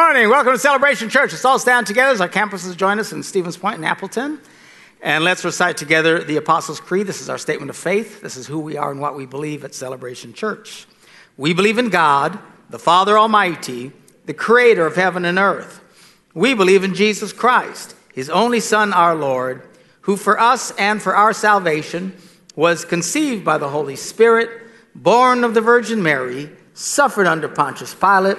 Good morning. Welcome to Celebration Church. Let's all stand together as our campuses join us in Stevens Point and Appleton. And let's recite together the Apostles' Creed. This is our statement of faith. This is who we are and what we believe at Celebration Church. We believe in God, the Father Almighty, the creator of heaven and earth. We believe in Jesus Christ, his only Son, our Lord, who for us and for our salvation was conceived by the Holy Spirit, born of the Virgin Mary, suffered under Pontius Pilate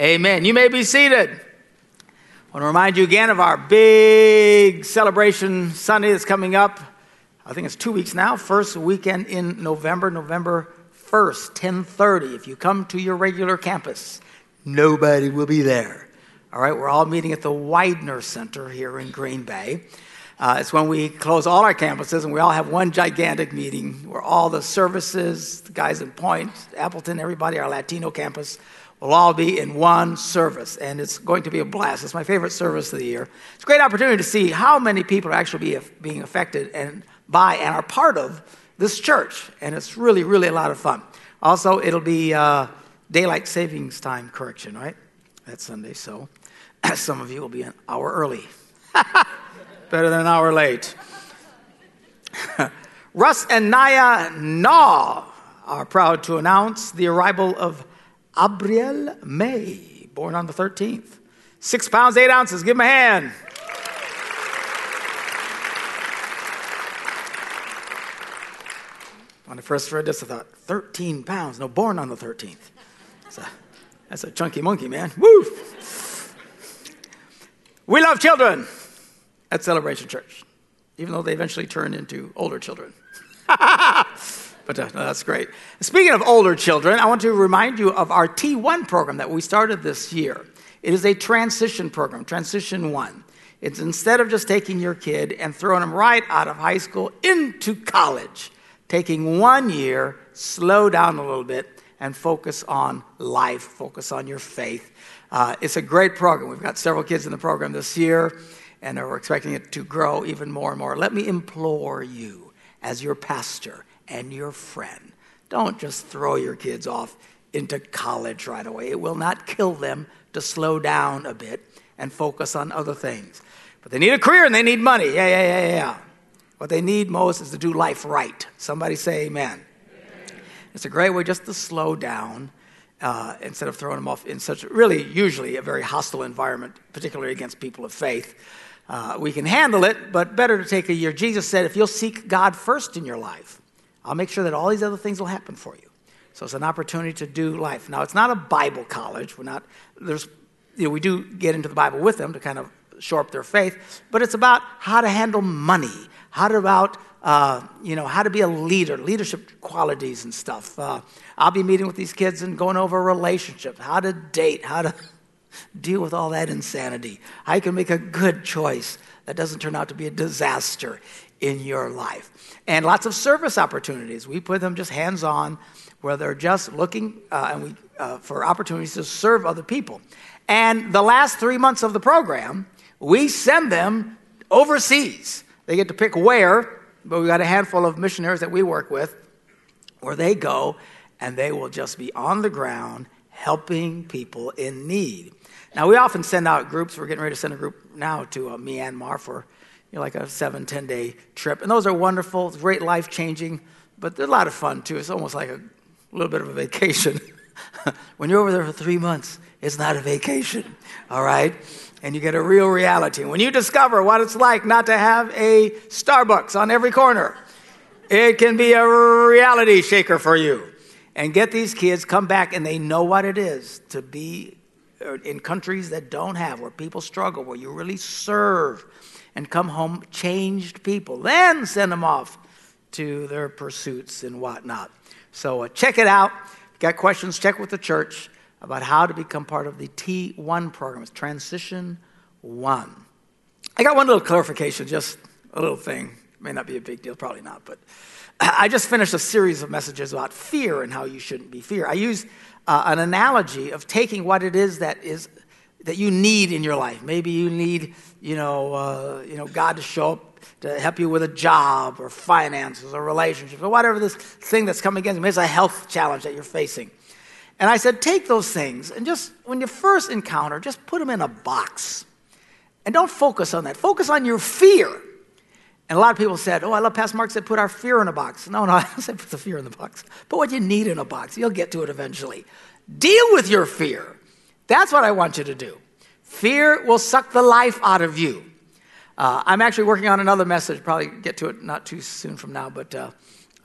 Amen. You may be seated. I want to remind you again of our big celebration Sunday that's coming up. I think it's two weeks now, first weekend in November, November 1st, 1030. If you come to your regular campus, nobody will be there. All right, we're all meeting at the Weidner Center here in Green Bay. Uh, it's when we close all our campuses and we all have one gigantic meeting where all the services, the guys in Point, Appleton, everybody, our Latino campus, will all be in one service, and it's going to be a blast. It's my favorite service of the year. It's a great opportunity to see how many people are actually be, being affected and by and are part of this church, and it's really, really a lot of fun. Also, it'll be uh, daylight savings time correction, right? That Sunday, so some of you will be an hour early. Better than an hour late. Russ and Naya Naw are proud to announce the arrival of Abriel May, born on the 13th. Six pounds, eight ounces. Give him a hand. When I first read this, I thought, 13 pounds. No, born on the 13th. That's a, that's a chunky monkey, man. Woo! We love children at Celebration Church, even though they eventually turn into older children. But uh, no, that's great. Speaking of older children, I want to remind you of our T1 program that we started this year. It is a transition program, Transition 1. It's instead of just taking your kid and throwing them right out of high school into college, taking one year, slow down a little bit, and focus on life, focus on your faith. Uh, it's a great program. We've got several kids in the program this year, and we're expecting it to grow even more and more. Let me implore you, as your pastor, and your friend. Don't just throw your kids off into college right away. It will not kill them to slow down a bit and focus on other things. But they need a career and they need money. Yeah, yeah, yeah, yeah. What they need most is to do life right. Somebody say amen. amen. It's a great way just to slow down uh, instead of throwing them off in such really, usually, a very hostile environment, particularly against people of faith. Uh, we can handle it, but better to take a year. Jesus said, if you'll seek God first in your life, I'll make sure that all these other things will happen for you. So it's an opportunity to do life. Now, it's not a Bible college. We're not, there's, you know, we do get into the Bible with them to kind of shore up their faith, but it's about how to handle money, how to about, uh, you know, how to be a leader, leadership qualities and stuff. Uh, I'll be meeting with these kids and going over relationships, how to date, how to deal with all that insanity, how you can make a good choice that doesn't turn out to be a disaster in your life. And lots of service opportunities. We put them just hands on where they're just looking uh, and we, uh, for opportunities to serve other people. And the last three months of the program, we send them overseas. They get to pick where, but we've got a handful of missionaries that we work with where they go and they will just be on the ground helping people in need. Now, we often send out groups. We're getting ready to send a group now to uh, Myanmar for you know, like a seven, 10 day trip. And those are wonderful, great life changing, but they're a lot of fun too. It's almost like a little bit of a vacation. when you're over there for three months, it's not a vacation, all right? And you get a real reality. When you discover what it's like not to have a Starbucks on every corner, it can be a reality shaker for you. And get these kids come back and they know what it is to be uh, in countries that don't have, where people struggle, where you really serve and come home changed people. Then send them off to their pursuits and whatnot. So uh, check it out. Got questions? Check with the church about how to become part of the T1 program. It's Transition 1. I got one little clarification, just a little thing. May not be a big deal, probably not, but I just finished a series of messages about fear and how you shouldn't be fear. I use uh, an analogy of taking what it is that is that you need in your life. Maybe you need, you know, uh, you know, God to show up to help you with a job or finances or relationships or whatever this thing that's coming against you. Maybe it's a health challenge that you're facing. And I said, take those things and just, when you first encounter, just put them in a box. And don't focus on that. Focus on your fear. And a lot of people said, oh, I love Pastor Mark said, put our fear in a box. No, no, I said, put the fear in the box. Put what you need in a box. You'll get to it eventually. Deal with your fear. That's what I want you to do. Fear will suck the life out of you. Uh, I'm actually working on another message, probably get to it not too soon from now, but uh,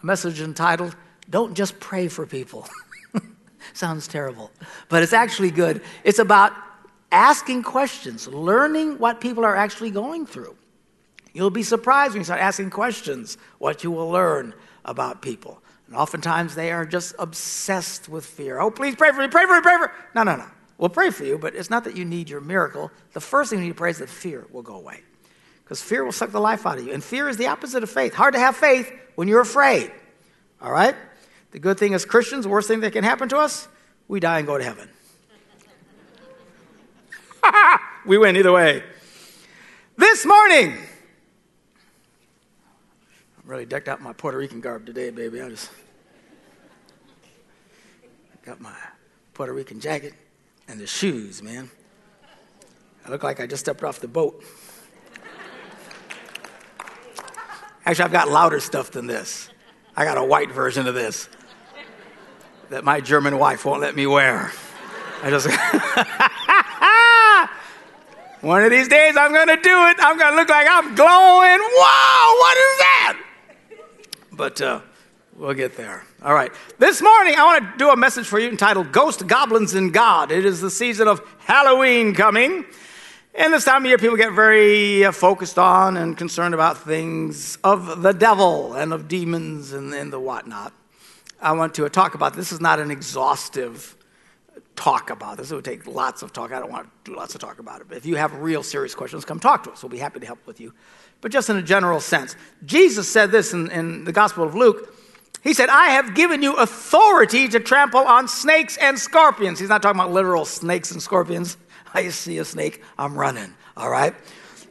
a message entitled, Don't Just Pray for People. Sounds terrible, but it's actually good. It's about asking questions, learning what people are actually going through. You'll be surprised when you start asking questions what you will learn about people. And oftentimes they are just obsessed with fear. Oh, please pray for me, pray for me, pray for me. No, no, no. We'll pray for you, but it's not that you need your miracle. The first thing you need to pray is that fear will go away because fear will suck the life out of you. And fear is the opposite of faith. Hard to have faith when you're afraid. All right? The good thing as Christians, the worst thing that can happen to us, we die and go to heaven. we win either way. This morning, I'm really decked out in my Puerto Rican garb today, baby. I just got my Puerto Rican jacket and the shoes, man. I look like I just stepped off the boat. Actually, I've got louder stuff than this. I got a white version of this that my German wife won't let me wear. I just. One of these days I'm going to do it. I'm going to look like I'm glowing. Wow, what is that? But uh, we'll get there. All right. This morning I want to do a message for you entitled Ghost, Goblins, and God. It is the season of Halloween coming. And this time of year, people get very uh, focused on and concerned about things of the devil and of demons and, and the whatnot. I want to talk about this. is not an exhaustive talk about this. It would take lots of talk. I don't want to do lots of talk about it. But if you have real serious questions, come talk to us. We'll be happy to help with you. But just in a general sense, Jesus said this in, in the Gospel of Luke. He said, I have given you authority to trample on snakes and scorpions. He's not talking about literal snakes and scorpions. I see a snake, I'm running, all right?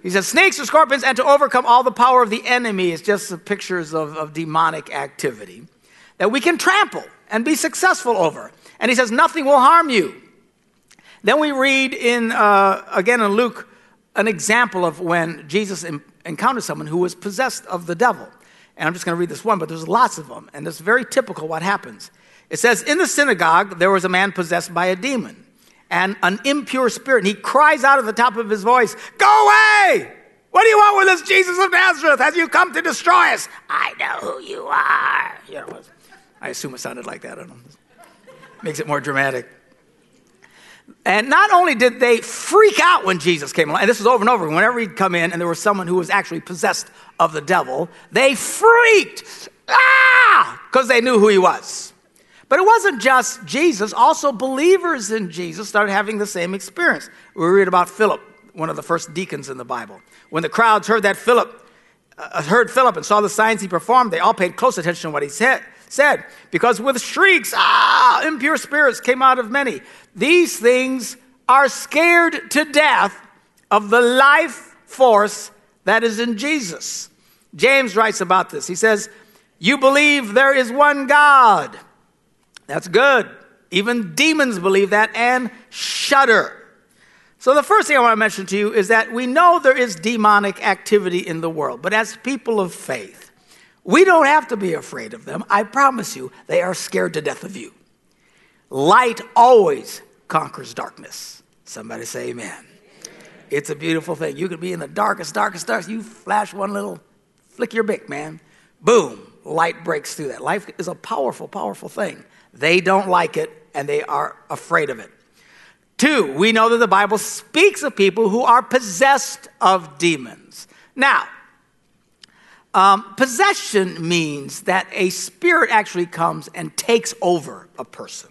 He says, snakes and scorpions, and to overcome all the power of the enemy. It's just the pictures of, of demonic activity that we can trample and be successful over. And he says, nothing will harm you. Then we read in, uh, again in Luke, an example of when Jesus encountered someone who was possessed of the devil. And I'm just going to read this one, but there's lots of them. And it's very typical what happens. It says, In the synagogue, there was a man possessed by a demon and an impure spirit. And he cries out at the top of his voice, Go away! What do you want with us, Jesus of Nazareth? Have you come to destroy us? I know who you are. You know, I assume it sounded like that. I don't know. Makes it more dramatic. And not only did they freak out when Jesus came along, and this was over and over, whenever he'd come in and there was someone who was actually possessed of the devil, they freaked, ah, because they knew who he was. But it wasn't just Jesus, also believers in Jesus started having the same experience. We read about Philip, one of the first deacons in the Bible. When the crowds heard that Philip uh, heard Philip and saw the signs he performed, they all paid close attention to what he said, said because with shrieks, ah, impure spirits came out of many. These things are scared to death of the life force that is in Jesus. James writes about this. He says, You believe there is one God. That's good. Even demons believe that and shudder. So, the first thing I want to mention to you is that we know there is demonic activity in the world, but as people of faith, we don't have to be afraid of them. I promise you, they are scared to death of you. Light always conquers darkness. Somebody say amen. amen. It's a beautiful thing. You could be in the darkest, darkest, darkest. You flash one little flick your Bic, man. Boom, light breaks through that. Life is a powerful, powerful thing. They don't like it and they are afraid of it. Two, we know that the Bible speaks of people who are possessed of demons. Now, um, possession means that a spirit actually comes and takes over a person.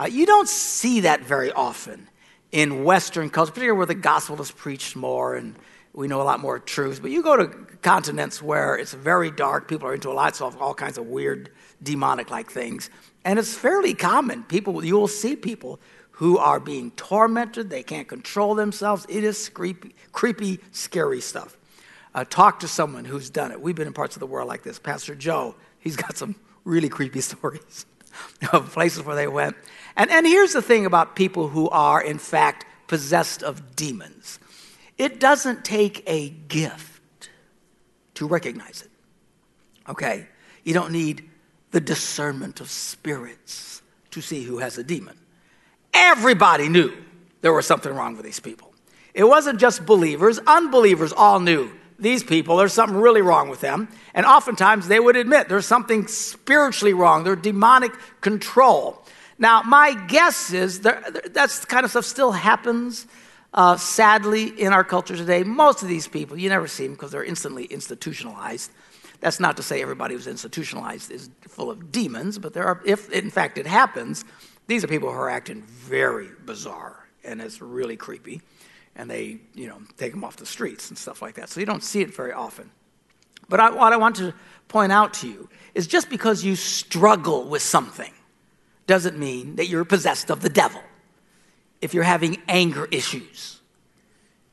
Uh, you don't see that very often in Western culture, particularly where the gospel is preached more and we know a lot more truths. But you go to continents where it's very dark, people are into lots of all kinds of weird, demonic like things. And it's fairly common. People, you will see people who are being tormented, they can't control themselves. It is creepy, creepy scary stuff. Uh, talk to someone who's done it. We've been in parts of the world like this. Pastor Joe, he's got some really creepy stories of places where they went. And, and here's the thing about people who are, in fact, possessed of demons it doesn't take a gift to recognize it. Okay? You don't need the discernment of spirits to see who has a demon. Everybody knew there was something wrong with these people. It wasn't just believers, unbelievers all knew these people, there's something really wrong with them. And oftentimes they would admit there's something spiritually wrong, there's demonic control. Now, my guess is that that's kind of stuff still happens, uh, sadly, in our culture today. Most of these people, you never see them because they're instantly institutionalized. That's not to say everybody who's institutionalized is full of demons, but there are, if in fact it happens, these are people who are acting very bizarre, and it's really creepy and they, you know, take them off the streets and stuff like that. So you don't see it very often. But I, what I want to point out to you is just because you struggle with something doesn't mean that you're possessed of the devil. If you're having anger issues,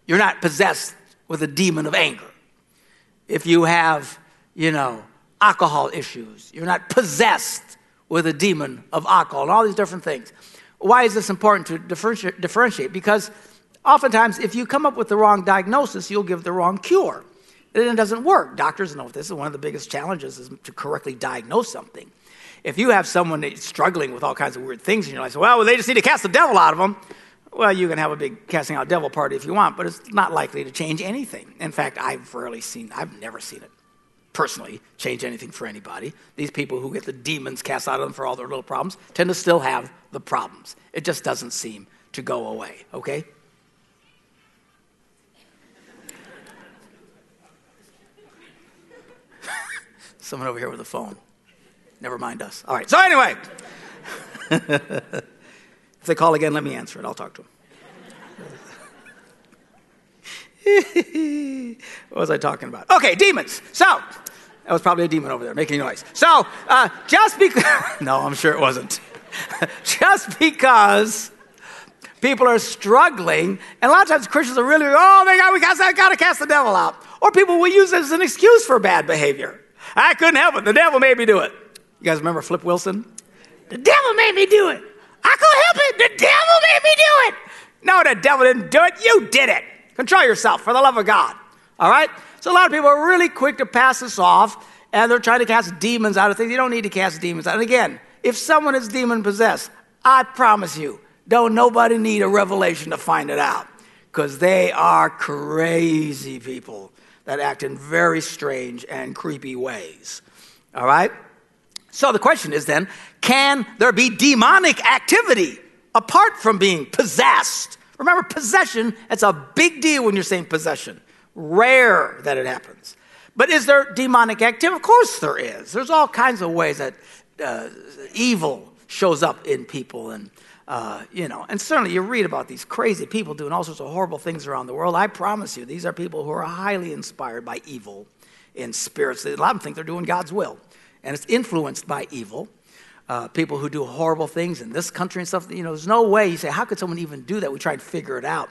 you're not possessed with a demon of anger. If you have, you know, alcohol issues, you're not possessed with a demon of alcohol and all these different things. Why is this important to differentiate? Because Oftentimes, if you come up with the wrong diagnosis, you'll give the wrong cure. And it doesn't work. Doctors know this is one of the biggest challenges is to correctly diagnose something. If you have someone that's struggling with all kinds of weird things in your life, well, they just need to cast the devil out of them. Well, you can have a big casting out devil party if you want, but it's not likely to change anything. In fact, I've rarely seen, I've never seen it personally change anything for anybody. These people who get the demons cast out of them for all their little problems tend to still have the problems. It just doesn't seem to go away, okay? Someone over here with a phone. Never mind us. All right. So, anyway, if they call again, let me answer it. I'll talk to them. what was I talking about? Okay, demons. So, that was probably a demon over there making noise. So, uh, just because, no, I'm sure it wasn't. just because people are struggling, and a lot of times Christians are really, oh my God, we got, got to cast the devil out. Or people will use it as an excuse for bad behavior. I couldn't help it. The devil made me do it. You guys remember Flip Wilson? The devil made me do it. I couldn't help it. The devil made me do it. No, the devil didn't do it. You did it. Control yourself for the love of God. All right? So a lot of people are really quick to pass this off and they're trying to cast demons out of things. You don't need to cast demons out. And again, if someone is demon possessed, I promise you, don't nobody need a revelation to find it out because they are crazy people that act in very strange and creepy ways. All right? So the question is then can there be demonic activity apart from being possessed? Remember, possession, that's a big deal when you're saying possession. Rare that it happens. But is there demonic activity? Of course there is. There's all kinds of ways that uh, evil shows up in people and uh, you know, and certainly you read about these crazy people doing all sorts of horrible things around the world. I promise you, these are people who are highly inspired by evil in spirits. A lot of them think they're doing God's will, and it's influenced by evil. Uh, people who do horrible things in this country and stuff. You know, there's no way you say, how could someone even do that? We try to figure it out.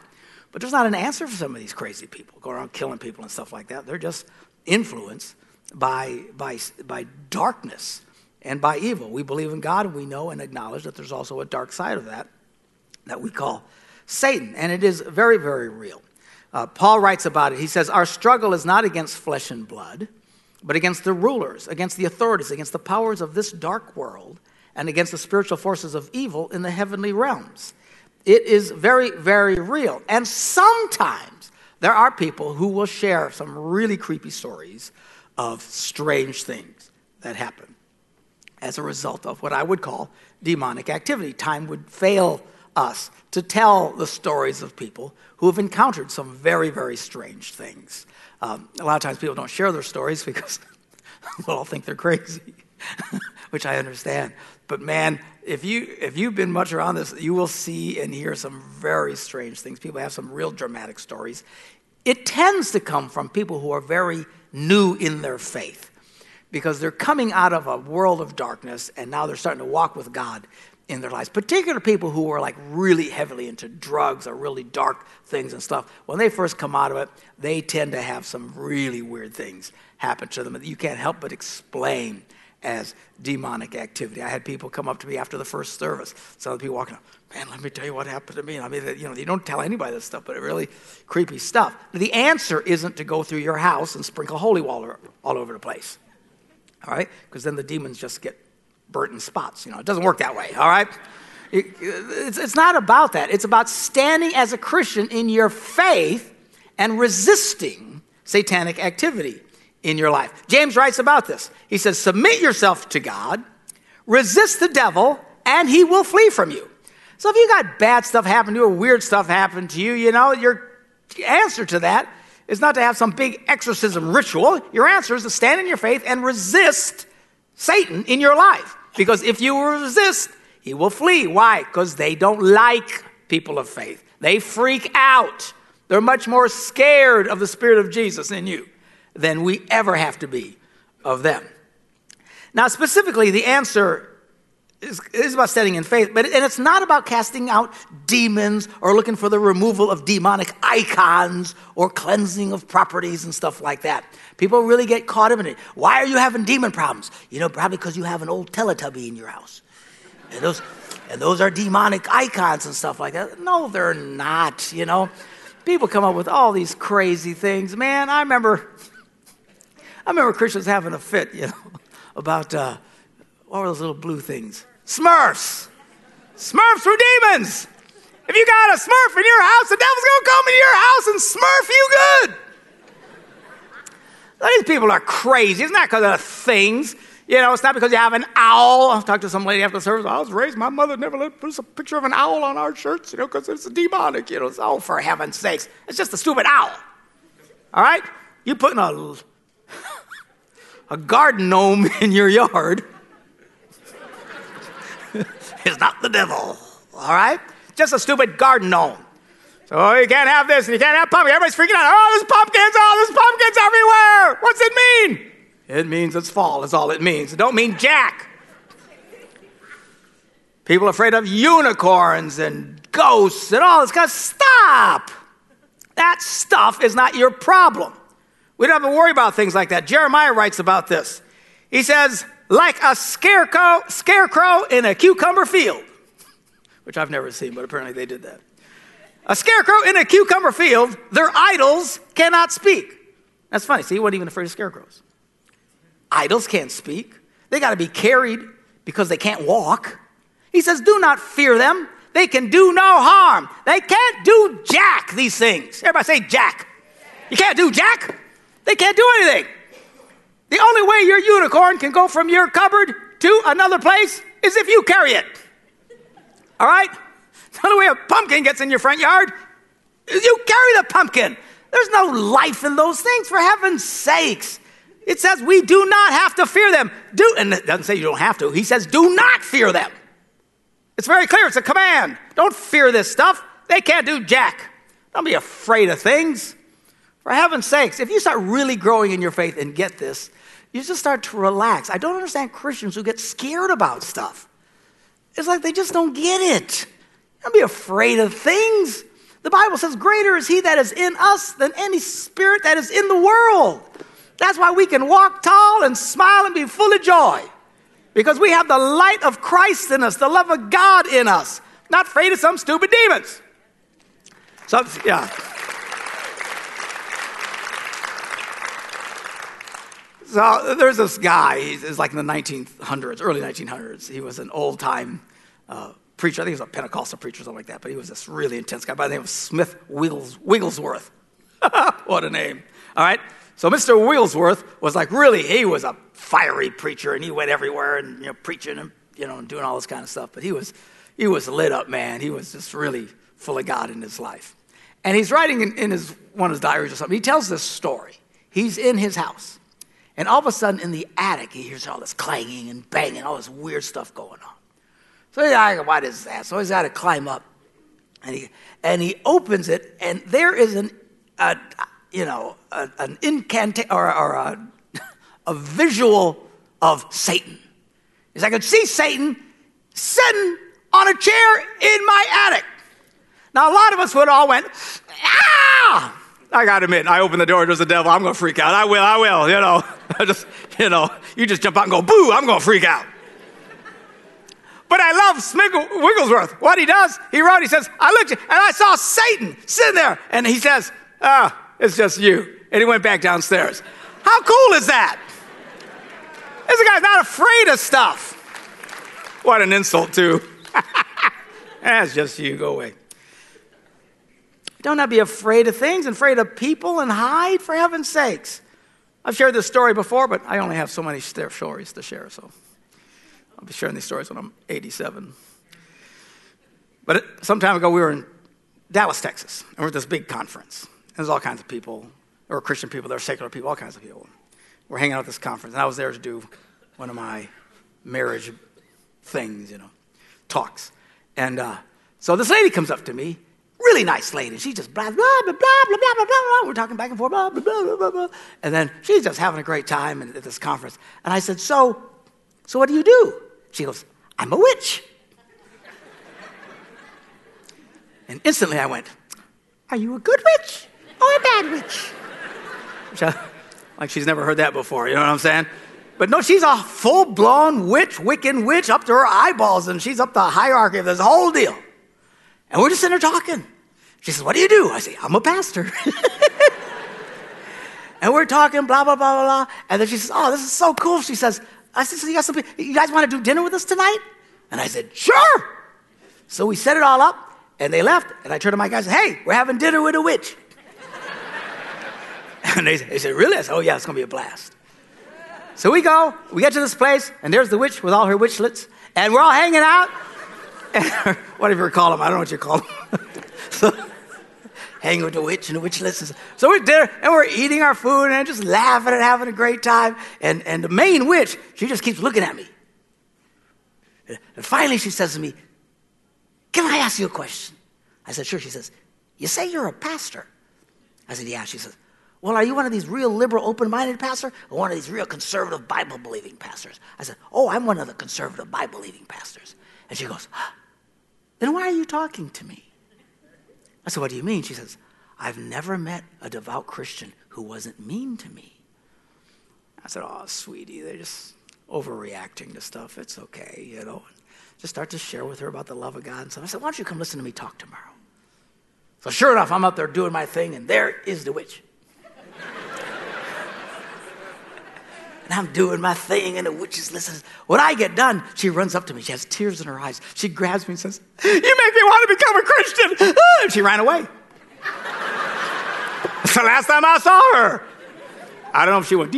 But there's not an answer for some of these crazy people going around killing people and stuff like that. They're just influenced by, by, by darkness and by evil. We believe in God we know and acknowledge that there's also a dark side of that that we call Satan. And it is very, very real. Uh, Paul writes about it. He says, Our struggle is not against flesh and blood, but against the rulers, against the authorities, against the powers of this dark world, and against the spiritual forces of evil in the heavenly realms. It is very, very real. And sometimes there are people who will share some really creepy stories of strange things that happen as a result of what I would call demonic activity. Time would fail us to tell the stories of people who have encountered some very, very strange things. Um, a lot of times people don't share their stories because they'll all think they're crazy, which I understand. But man, if you if you've been much around this, you will see and hear some very strange things. People have some real dramatic stories. It tends to come from people who are very new in their faith because they're coming out of a world of darkness and now they're starting to walk with God in their lives. Particular people who are like really heavily into drugs or really dark things and stuff. When they first come out of it, they tend to have some really weird things happen to them that you can't help but explain as demonic activity. I had people come up to me after the first service. Some of the people walking up, man, let me tell you what happened to me. I mean, you know, you don't tell anybody this stuff, but it really creepy stuff. The answer isn't to go through your house and sprinkle holy water all over the place. All right? Because then the demons just get burnt in spots. You know, it doesn't work that way. All right? it's, it's not about that. It's about standing as a Christian in your faith and resisting satanic activity in your life. James writes about this. He says, Submit yourself to God, resist the devil, and he will flee from you. So if you got bad stuff happen to you or weird stuff happen to you, you know, your answer to that is not to have some big exorcism ritual. Your answer is to stand in your faith and resist Satan in your life. Because if you resist, he will flee. Why? Because they don't like people of faith. They freak out. They're much more scared of the Spirit of Jesus than you than we ever have to be of them. Now, specifically, the answer is about standing in faith, but and it's not about casting out demons or looking for the removal of demonic icons or cleansing of properties and stuff like that. People really get caught up in it. Why are you having demon problems? You know, probably because you have an old Teletubby in your house. And those, and those are demonic icons and stuff like that. No, they're not, you know. People come up with all these crazy things. Man, I remember I remember Christians having a fit, you know, about uh, what were those little blue things? Smurfs. Smurfs for demons. If you got a Smurf in your house, the devil's gonna come in your house and Smurf you good. These people are crazy. It's not because of things. You know, it's not because you have an owl. I talked to some lady after the service. I was raised, my mother never let put a picture of an owl on our shirts, you know, because it's demonic. You know, it's, oh, for heaven's sakes. It's just a stupid owl. All right? You putting a a garden gnome in your yard is not the devil. All right? Just a stupid garden gnome. So oh, you can't have this and you can't have pumpkin. Everybody's freaking out. Oh, there's pumpkins. Oh, there's pumpkins everywhere. What's it mean? It means it's fall, is all it means. It don't mean jack. People afraid of unicorns and ghosts and all this kind of stop. That stuff is not your problem. We don't have to worry about things like that. Jeremiah writes about this. He says, like a scarecrow, scarecrow in a cucumber field, which I've never seen, but apparently they did that. A scarecrow in a cucumber field, their idols cannot speak. That's funny. See, he wasn't even afraid of scarecrows. Idols can't speak. They got to be carried because they can't walk. He says, Do not fear them. They can do no harm. They can't do jack, these things. Everybody say jack. You can't do jack. They can't do anything. The only way your unicorn can go from your cupboard to another place is if you carry it. All right? The only way a pumpkin gets in your front yard is you carry the pumpkin. There's no life in those things, for heaven's sakes. It says we do not have to fear them. Do and it doesn't say you don't have to. He says do not fear them. It's very clear. It's a command. Don't fear this stuff. They can't do jack. Don't be afraid of things. For heaven's sakes, if you start really growing in your faith and get this, you just start to relax. I don't understand Christians who get scared about stuff. It's like they just don't get it. Don't be afraid of things. The Bible says, Greater is he that is in us than any spirit that is in the world. That's why we can walk tall and smile and be full of joy. Because we have the light of Christ in us, the love of God in us, not afraid of some stupid demons. So, yeah. So there's this guy, he's like in the 1900s, early 1900s. He was an old time uh, preacher. I think he was a Pentecostal preacher or something like that, but he was this really intense guy by the name of Smith Wiggles, Wigglesworth. what a name. All right. So Mr. Wigglesworth was like really, he was a fiery preacher and he went everywhere and you know, preaching and you know, doing all this kind of stuff. But he was he was lit up, man. He was just really full of God in his life. And he's writing in, in his one of his diaries or something. He tells this story. He's in his house and all of a sudden, in the attic, he hears all this clanging and banging, all this weird stuff going on. So he's go, what is that? So he's got to climb up. And he, and he opens it, and there is an, a, you know, a, an incantation or, or a, a visual of Satan. He's I could see Satan sitting on a chair in my attic. Now, a lot of us would all went, ah! I got to admit, I opened the door, there's the devil, I'm going to freak out. I will, I will, you know. I just, you know, you just jump out and go, boo, I'm going to freak out. But I love Smiggle, Wigglesworth. What he does, he wrote, he says, I looked and I saw Satan sitting there. And he says, ah, it's just you. And he went back downstairs. How cool is that? This guy's not afraid of stuff. What an insult, too. That's just you. Go away. Don't not be afraid of things and afraid of people and hide, for heaven's sakes. I've shared this story before, but I only have so many stories to share, so I'll be sharing these stories when I'm 87. But some time ago, we were in Dallas, Texas, and we are at this big conference. And there's all kinds of people. There were Christian people, there were secular people, all kinds of people. We're hanging out at this conference, and I was there to do one of my marriage things, you know, talks. And uh, so this lady comes up to me, really nice lady. She just blah, blah, blah, blah, blah, blah, blah, blah. We're talking back and forth, blah, blah, blah, blah, blah. And then she's just having a great time at this conference. And I said, so, so what do you do? She goes, I'm a witch. and instantly I went, are you a good witch or a bad witch? like she's never heard that before, you know what I'm saying? But no, she's a full blown witch, Wiccan witch up to her eyeballs, and she's up the hierarchy of this whole deal. And we're just sitting there talking. She says, What do you do? I say, I'm a pastor. and we're talking, blah, blah, blah, blah, blah. And then she says, Oh, this is so cool. She says, I said, So you, got some, you guys want to do dinner with us tonight? And I said, Sure. So we set it all up, and they left. And I turned to my guys Hey, we're having dinner with a witch. and they, they said, Really? I said, Oh, yeah, it's going to be a blast. So we go, we get to this place, and there's the witch with all her witchlets, and we're all hanging out. And, whatever you call them, I don't know what you call them. so, hanging with the witch and the witchlets. So we're there, and we're eating our food, and just laughing and having a great time. And, and the main witch, she just keeps looking at me. And finally, she says to me, Can I ask you a question? I said, Sure. She says, You say you're a pastor? I said, Yeah. She says, well, are you one of these real liberal, open minded pastors or one of these real conservative, Bible believing pastors? I said, Oh, I'm one of the conservative, Bible believing pastors. And she goes, Then why are you talking to me? I said, What do you mean? She says, I've never met a devout Christian who wasn't mean to me. I said, Oh, sweetie, they're just overreacting to stuff. It's okay, you know. Just start to share with her about the love of God and stuff. I said, Why don't you come listen to me talk tomorrow? So sure enough, I'm up there doing my thing, and there is the witch. And I'm doing my thing, and the witch is listening. When I get done, she runs up to me. She has tears in her eyes. She grabs me and says, You make me want to become a Christian. Ah, and she ran away. That's the last time I saw her. I don't know if she went,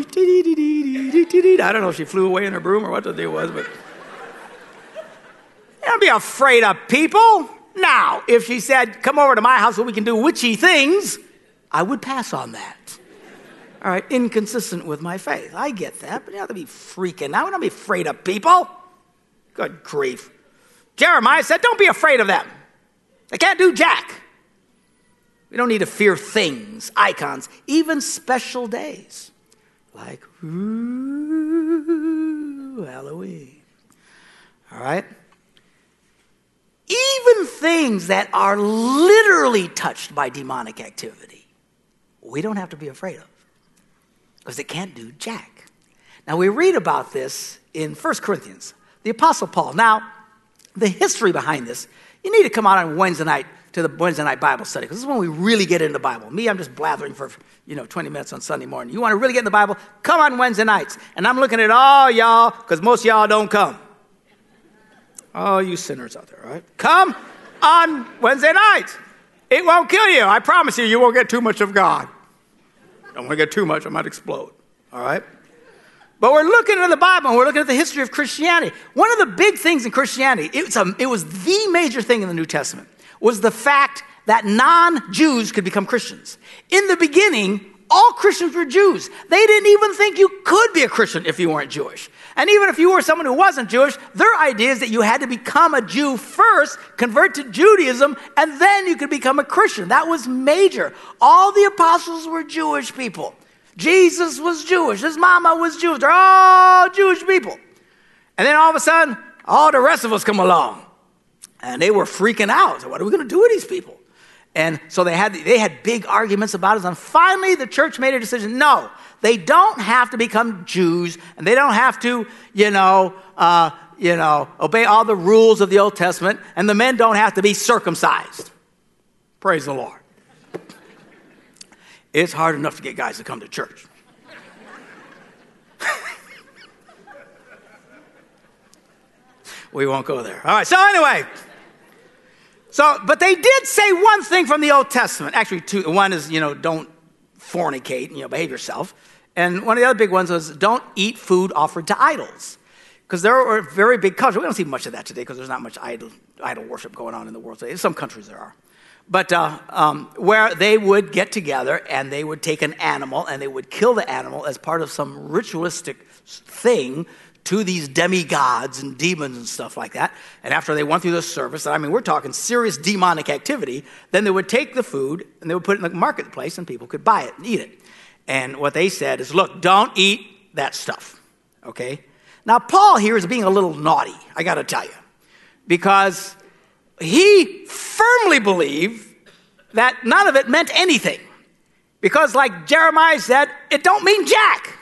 I don't know if she flew away in her broom or what the deal was, but. Don't be afraid of people. Now, if she said, Come over to my house so we can do witchy things, I would pass on that all right, inconsistent with my faith. I get that, but you have to be freaking out. Don't be afraid of people. Good grief. Jeremiah said, Don't be afraid of them. They can't do jack. We don't need to fear things, icons, even special days like ooh, Halloween. All right? Even things that are literally touched by demonic activity, we don't have to be afraid of because it can't do jack. Now, we read about this in 1 Corinthians, the Apostle Paul. Now, the history behind this, you need to come out on Wednesday night to the Wednesday night Bible study because this is when we really get into the Bible. Me, I'm just blathering for you know 20 minutes on Sunday morning. You want to really get in the Bible? Come on Wednesday nights. And I'm looking at all y'all because most y'all don't come. Oh, you sinners out there, right? Come on Wednesday nights. It won't kill you. I promise you, you won't get too much of God. Don't want to get too much, I might explode. All right? But we're looking at the Bible and we're looking at the history of Christianity. One of the big things in Christianity, it was, a, it was the major thing in the New Testament, was the fact that non Jews could become Christians. In the beginning, All Christians were Jews. They didn't even think you could be a Christian if you weren't Jewish. And even if you were someone who wasn't Jewish, their idea is that you had to become a Jew first, convert to Judaism, and then you could become a Christian. That was major. All the apostles were Jewish people. Jesus was Jewish. His mama was Jewish. They're all Jewish people. And then all of a sudden, all the rest of us come along. And they were freaking out. What are we going to do with these people? And so they had, they had big arguments about it. And finally, the church made a decision no, they don't have to become Jews, and they don't have to, you know, uh, you know, obey all the rules of the Old Testament, and the men don't have to be circumcised. Praise the Lord. It's hard enough to get guys to come to church. we won't go there. All right, so anyway. So, but they did say one thing from the Old Testament. Actually, two. One is, you know, don't fornicate, you know, behave yourself. And one of the other big ones was don't eat food offered to idols. Because there are very big cultures. We don't see much of that today because there's not much idol, idol worship going on in the world today. In some countries there are. But uh, um, where they would get together and they would take an animal and they would kill the animal as part of some ritualistic thing to these demigods and demons and stuff like that. And after they went through the service, I mean, we're talking serious demonic activity, then they would take the food and they would put it in the marketplace and people could buy it and eat it. And what they said is, look, don't eat that stuff, okay? Now, Paul here is being a little naughty, I gotta tell you, because he firmly believed that none of it meant anything. Because, like Jeremiah said, it don't mean jack.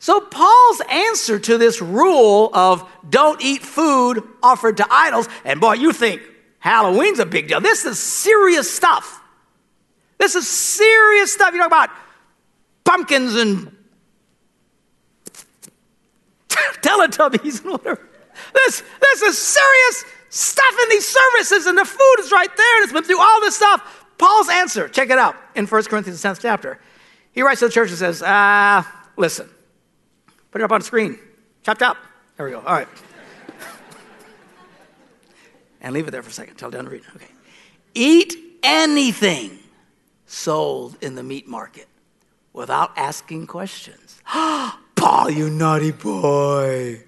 So, Paul's answer to this rule of don't eat food offered to idols, and boy, you think Halloween's a big deal. This is serious stuff. This is serious stuff. You talk about pumpkins and Teletubbies and whatever. This, this is serious stuff in these services, and the food is right there, and it's been through all this stuff. Paul's answer, check it out in 1 Corinthians 10th chapter. He writes to the church and says, Ah, uh, listen, put it up on the screen. Chop, chop. There we go. All right. and leave it there for a second. Tell Dan to read. Okay. Eat anything sold in the meat market without asking questions. Paul, you naughty boy.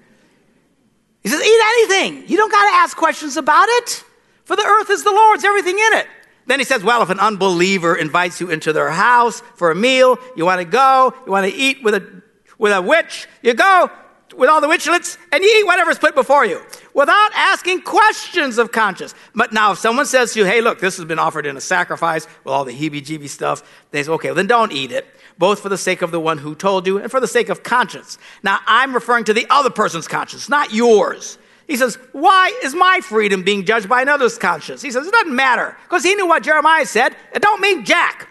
He says, Eat anything. You don't got to ask questions about it, for the earth is the Lord's, everything in it. Then he says, Well, if an unbeliever invites you into their house for a meal, you want to go, you want to eat with a, with a witch, you go with all the witchlets and you eat whatever's put before you without asking questions of conscience. But now, if someone says to you, Hey, look, this has been offered in a sacrifice with all the heebie jeebie stuff, they say, Okay, well, then don't eat it both for the sake of the one who told you and for the sake of conscience. Now, I'm referring to the other person's conscience, not yours. He says, Why is my freedom being judged by another's conscience? He says, It doesn't matter, because he knew what Jeremiah said. It don't mean jack.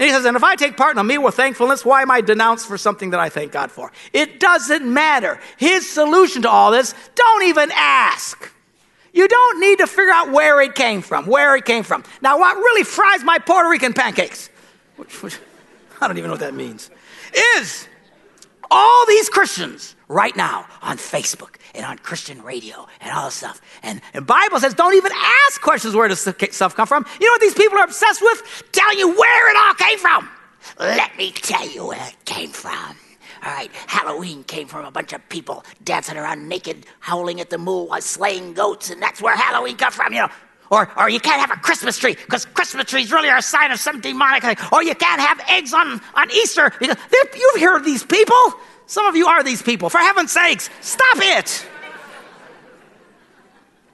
And he says, And if I take part in a meal with thankfulness, why am I denounced for something that I thank God for? It doesn't matter. His solution to all this, don't even ask. You don't need to figure out where it came from, where it came from. Now, what really fries my Puerto Rican pancakes? Which, which, I don't even know what that means. Is all these Christians right now on Facebook and on Christian radio and all this stuff. And the Bible says don't even ask questions where does stuff come from. You know what these people are obsessed with? Telling you where it all came from. Let me tell you where it came from. All right, Halloween came from a bunch of people dancing around naked, howling at the moon while slaying goats, and that's where Halloween comes from. You know, or, or you can't have a Christmas tree because Christmas trees really are a sign of some demonic thing. Or you can't have eggs on, on Easter you've heard these people. Some of you are these people. For heaven's sakes, stop it.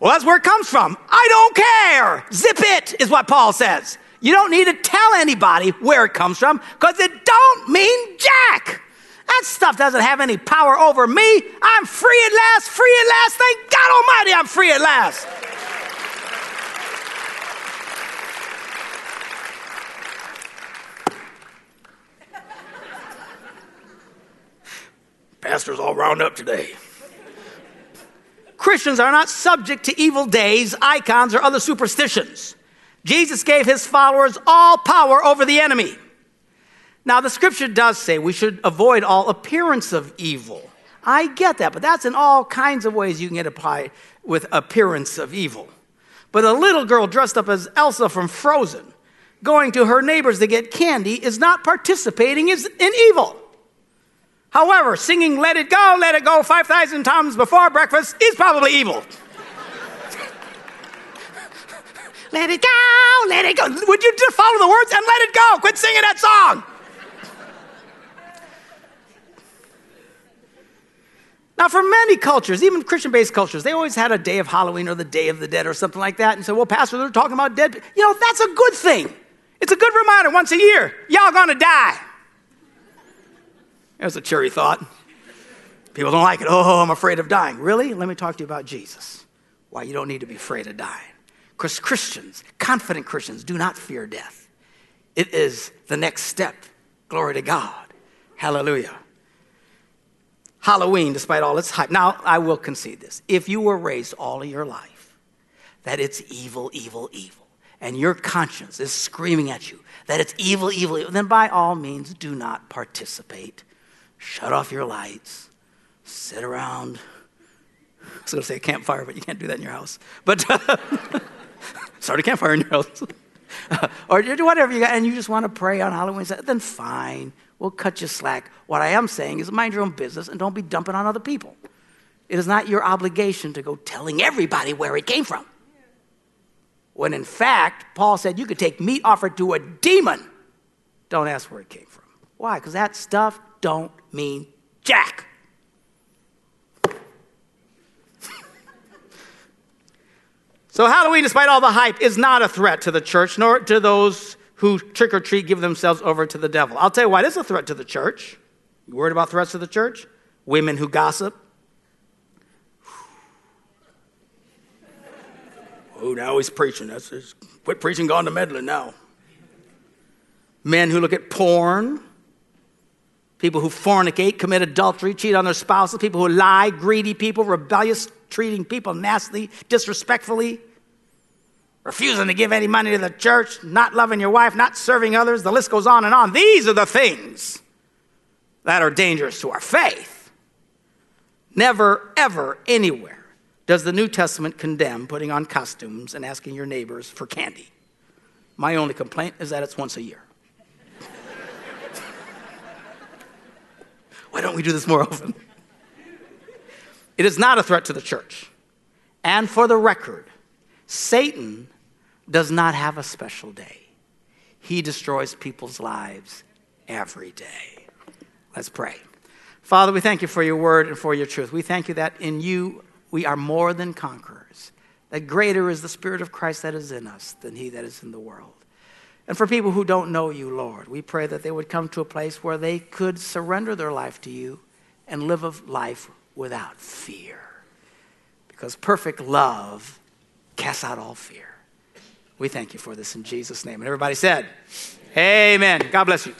Well, that's where it comes from. I don't care. Zip it is what Paul says. You don't need to tell anybody where it comes from because it don't mean jack. That stuff doesn't have any power over me. I'm free at last, free at last. Thank God Almighty, I'm free at last. Pastors all round up today. Christians are not subject to evil days, icons, or other superstitions. Jesus gave his followers all power over the enemy. Now, the scripture does say we should avoid all appearance of evil. I get that, but that's in all kinds of ways you can get applied with appearance of evil. But a little girl dressed up as Elsa from Frozen going to her neighbors to get candy is not participating in evil. However, singing Let It Go, Let It Go 5,000 times before breakfast is probably evil. let it go, let it go. Would you just follow the words and let it go? Quit singing that song. Now, for many cultures, even Christian based cultures, they always had a day of Halloween or the Day of the Dead or something like that. And so, well, Pastor, they're talking about dead. You know, that's a good thing. It's a good reminder once a year, y'all gonna die. There's a cheery thought. People don't like it. Oh, I'm afraid of dying. Really? Let me talk to you about Jesus. Why you don't need to be afraid of dying. Because Christians, confident Christians, do not fear death. It is the next step. Glory to God. Hallelujah. Halloween, despite all its hype. Now, I will concede this. If you were raised all of your life that it's evil, evil, evil, and your conscience is screaming at you that it's evil, evil, evil, then by all means do not participate. Shut off your lights, sit around. I was going to say a campfire, but you can't do that in your house. But uh, start a campfire in your house. or do whatever you got, and you just want to pray on Halloween, then fine. We'll cut you slack. What I am saying is mind your own business and don't be dumping on other people. It is not your obligation to go telling everybody where it came from. When in fact, Paul said you could take meat offered to a demon. Don't ask where it came from. Why? Because that stuff don't mean jack. so Halloween, despite all the hype, is not a threat to the church nor to those who trick or treat give themselves over to the devil. I'll tell you why this is a threat to the church. You worried about threats to the church? Women who gossip. oh, now he's preaching. That's his, quit preaching, gone to meddling now. Men who look at porn. People who fornicate, commit adultery, cheat on their spouses. People who lie, greedy people, rebellious, treating people nastily, disrespectfully refusing to give any money to the church, not loving your wife, not serving others, the list goes on and on. These are the things that are dangerous to our faith. Never, ever, anywhere does the New Testament condemn putting on costumes and asking your neighbors for candy. My only complaint is that it's once a year. Why don't we do this more often? It is not a threat to the church. And for the record, Satan does not have a special day. He destroys people's lives every day. Let's pray. Father, we thank you for your word and for your truth. We thank you that in you we are more than conquerors, that greater is the Spirit of Christ that is in us than he that is in the world. And for people who don't know you, Lord, we pray that they would come to a place where they could surrender their life to you and live a life without fear. Because perfect love casts out all fear. We thank you for this in Jesus' name. And everybody said, Amen. God bless you.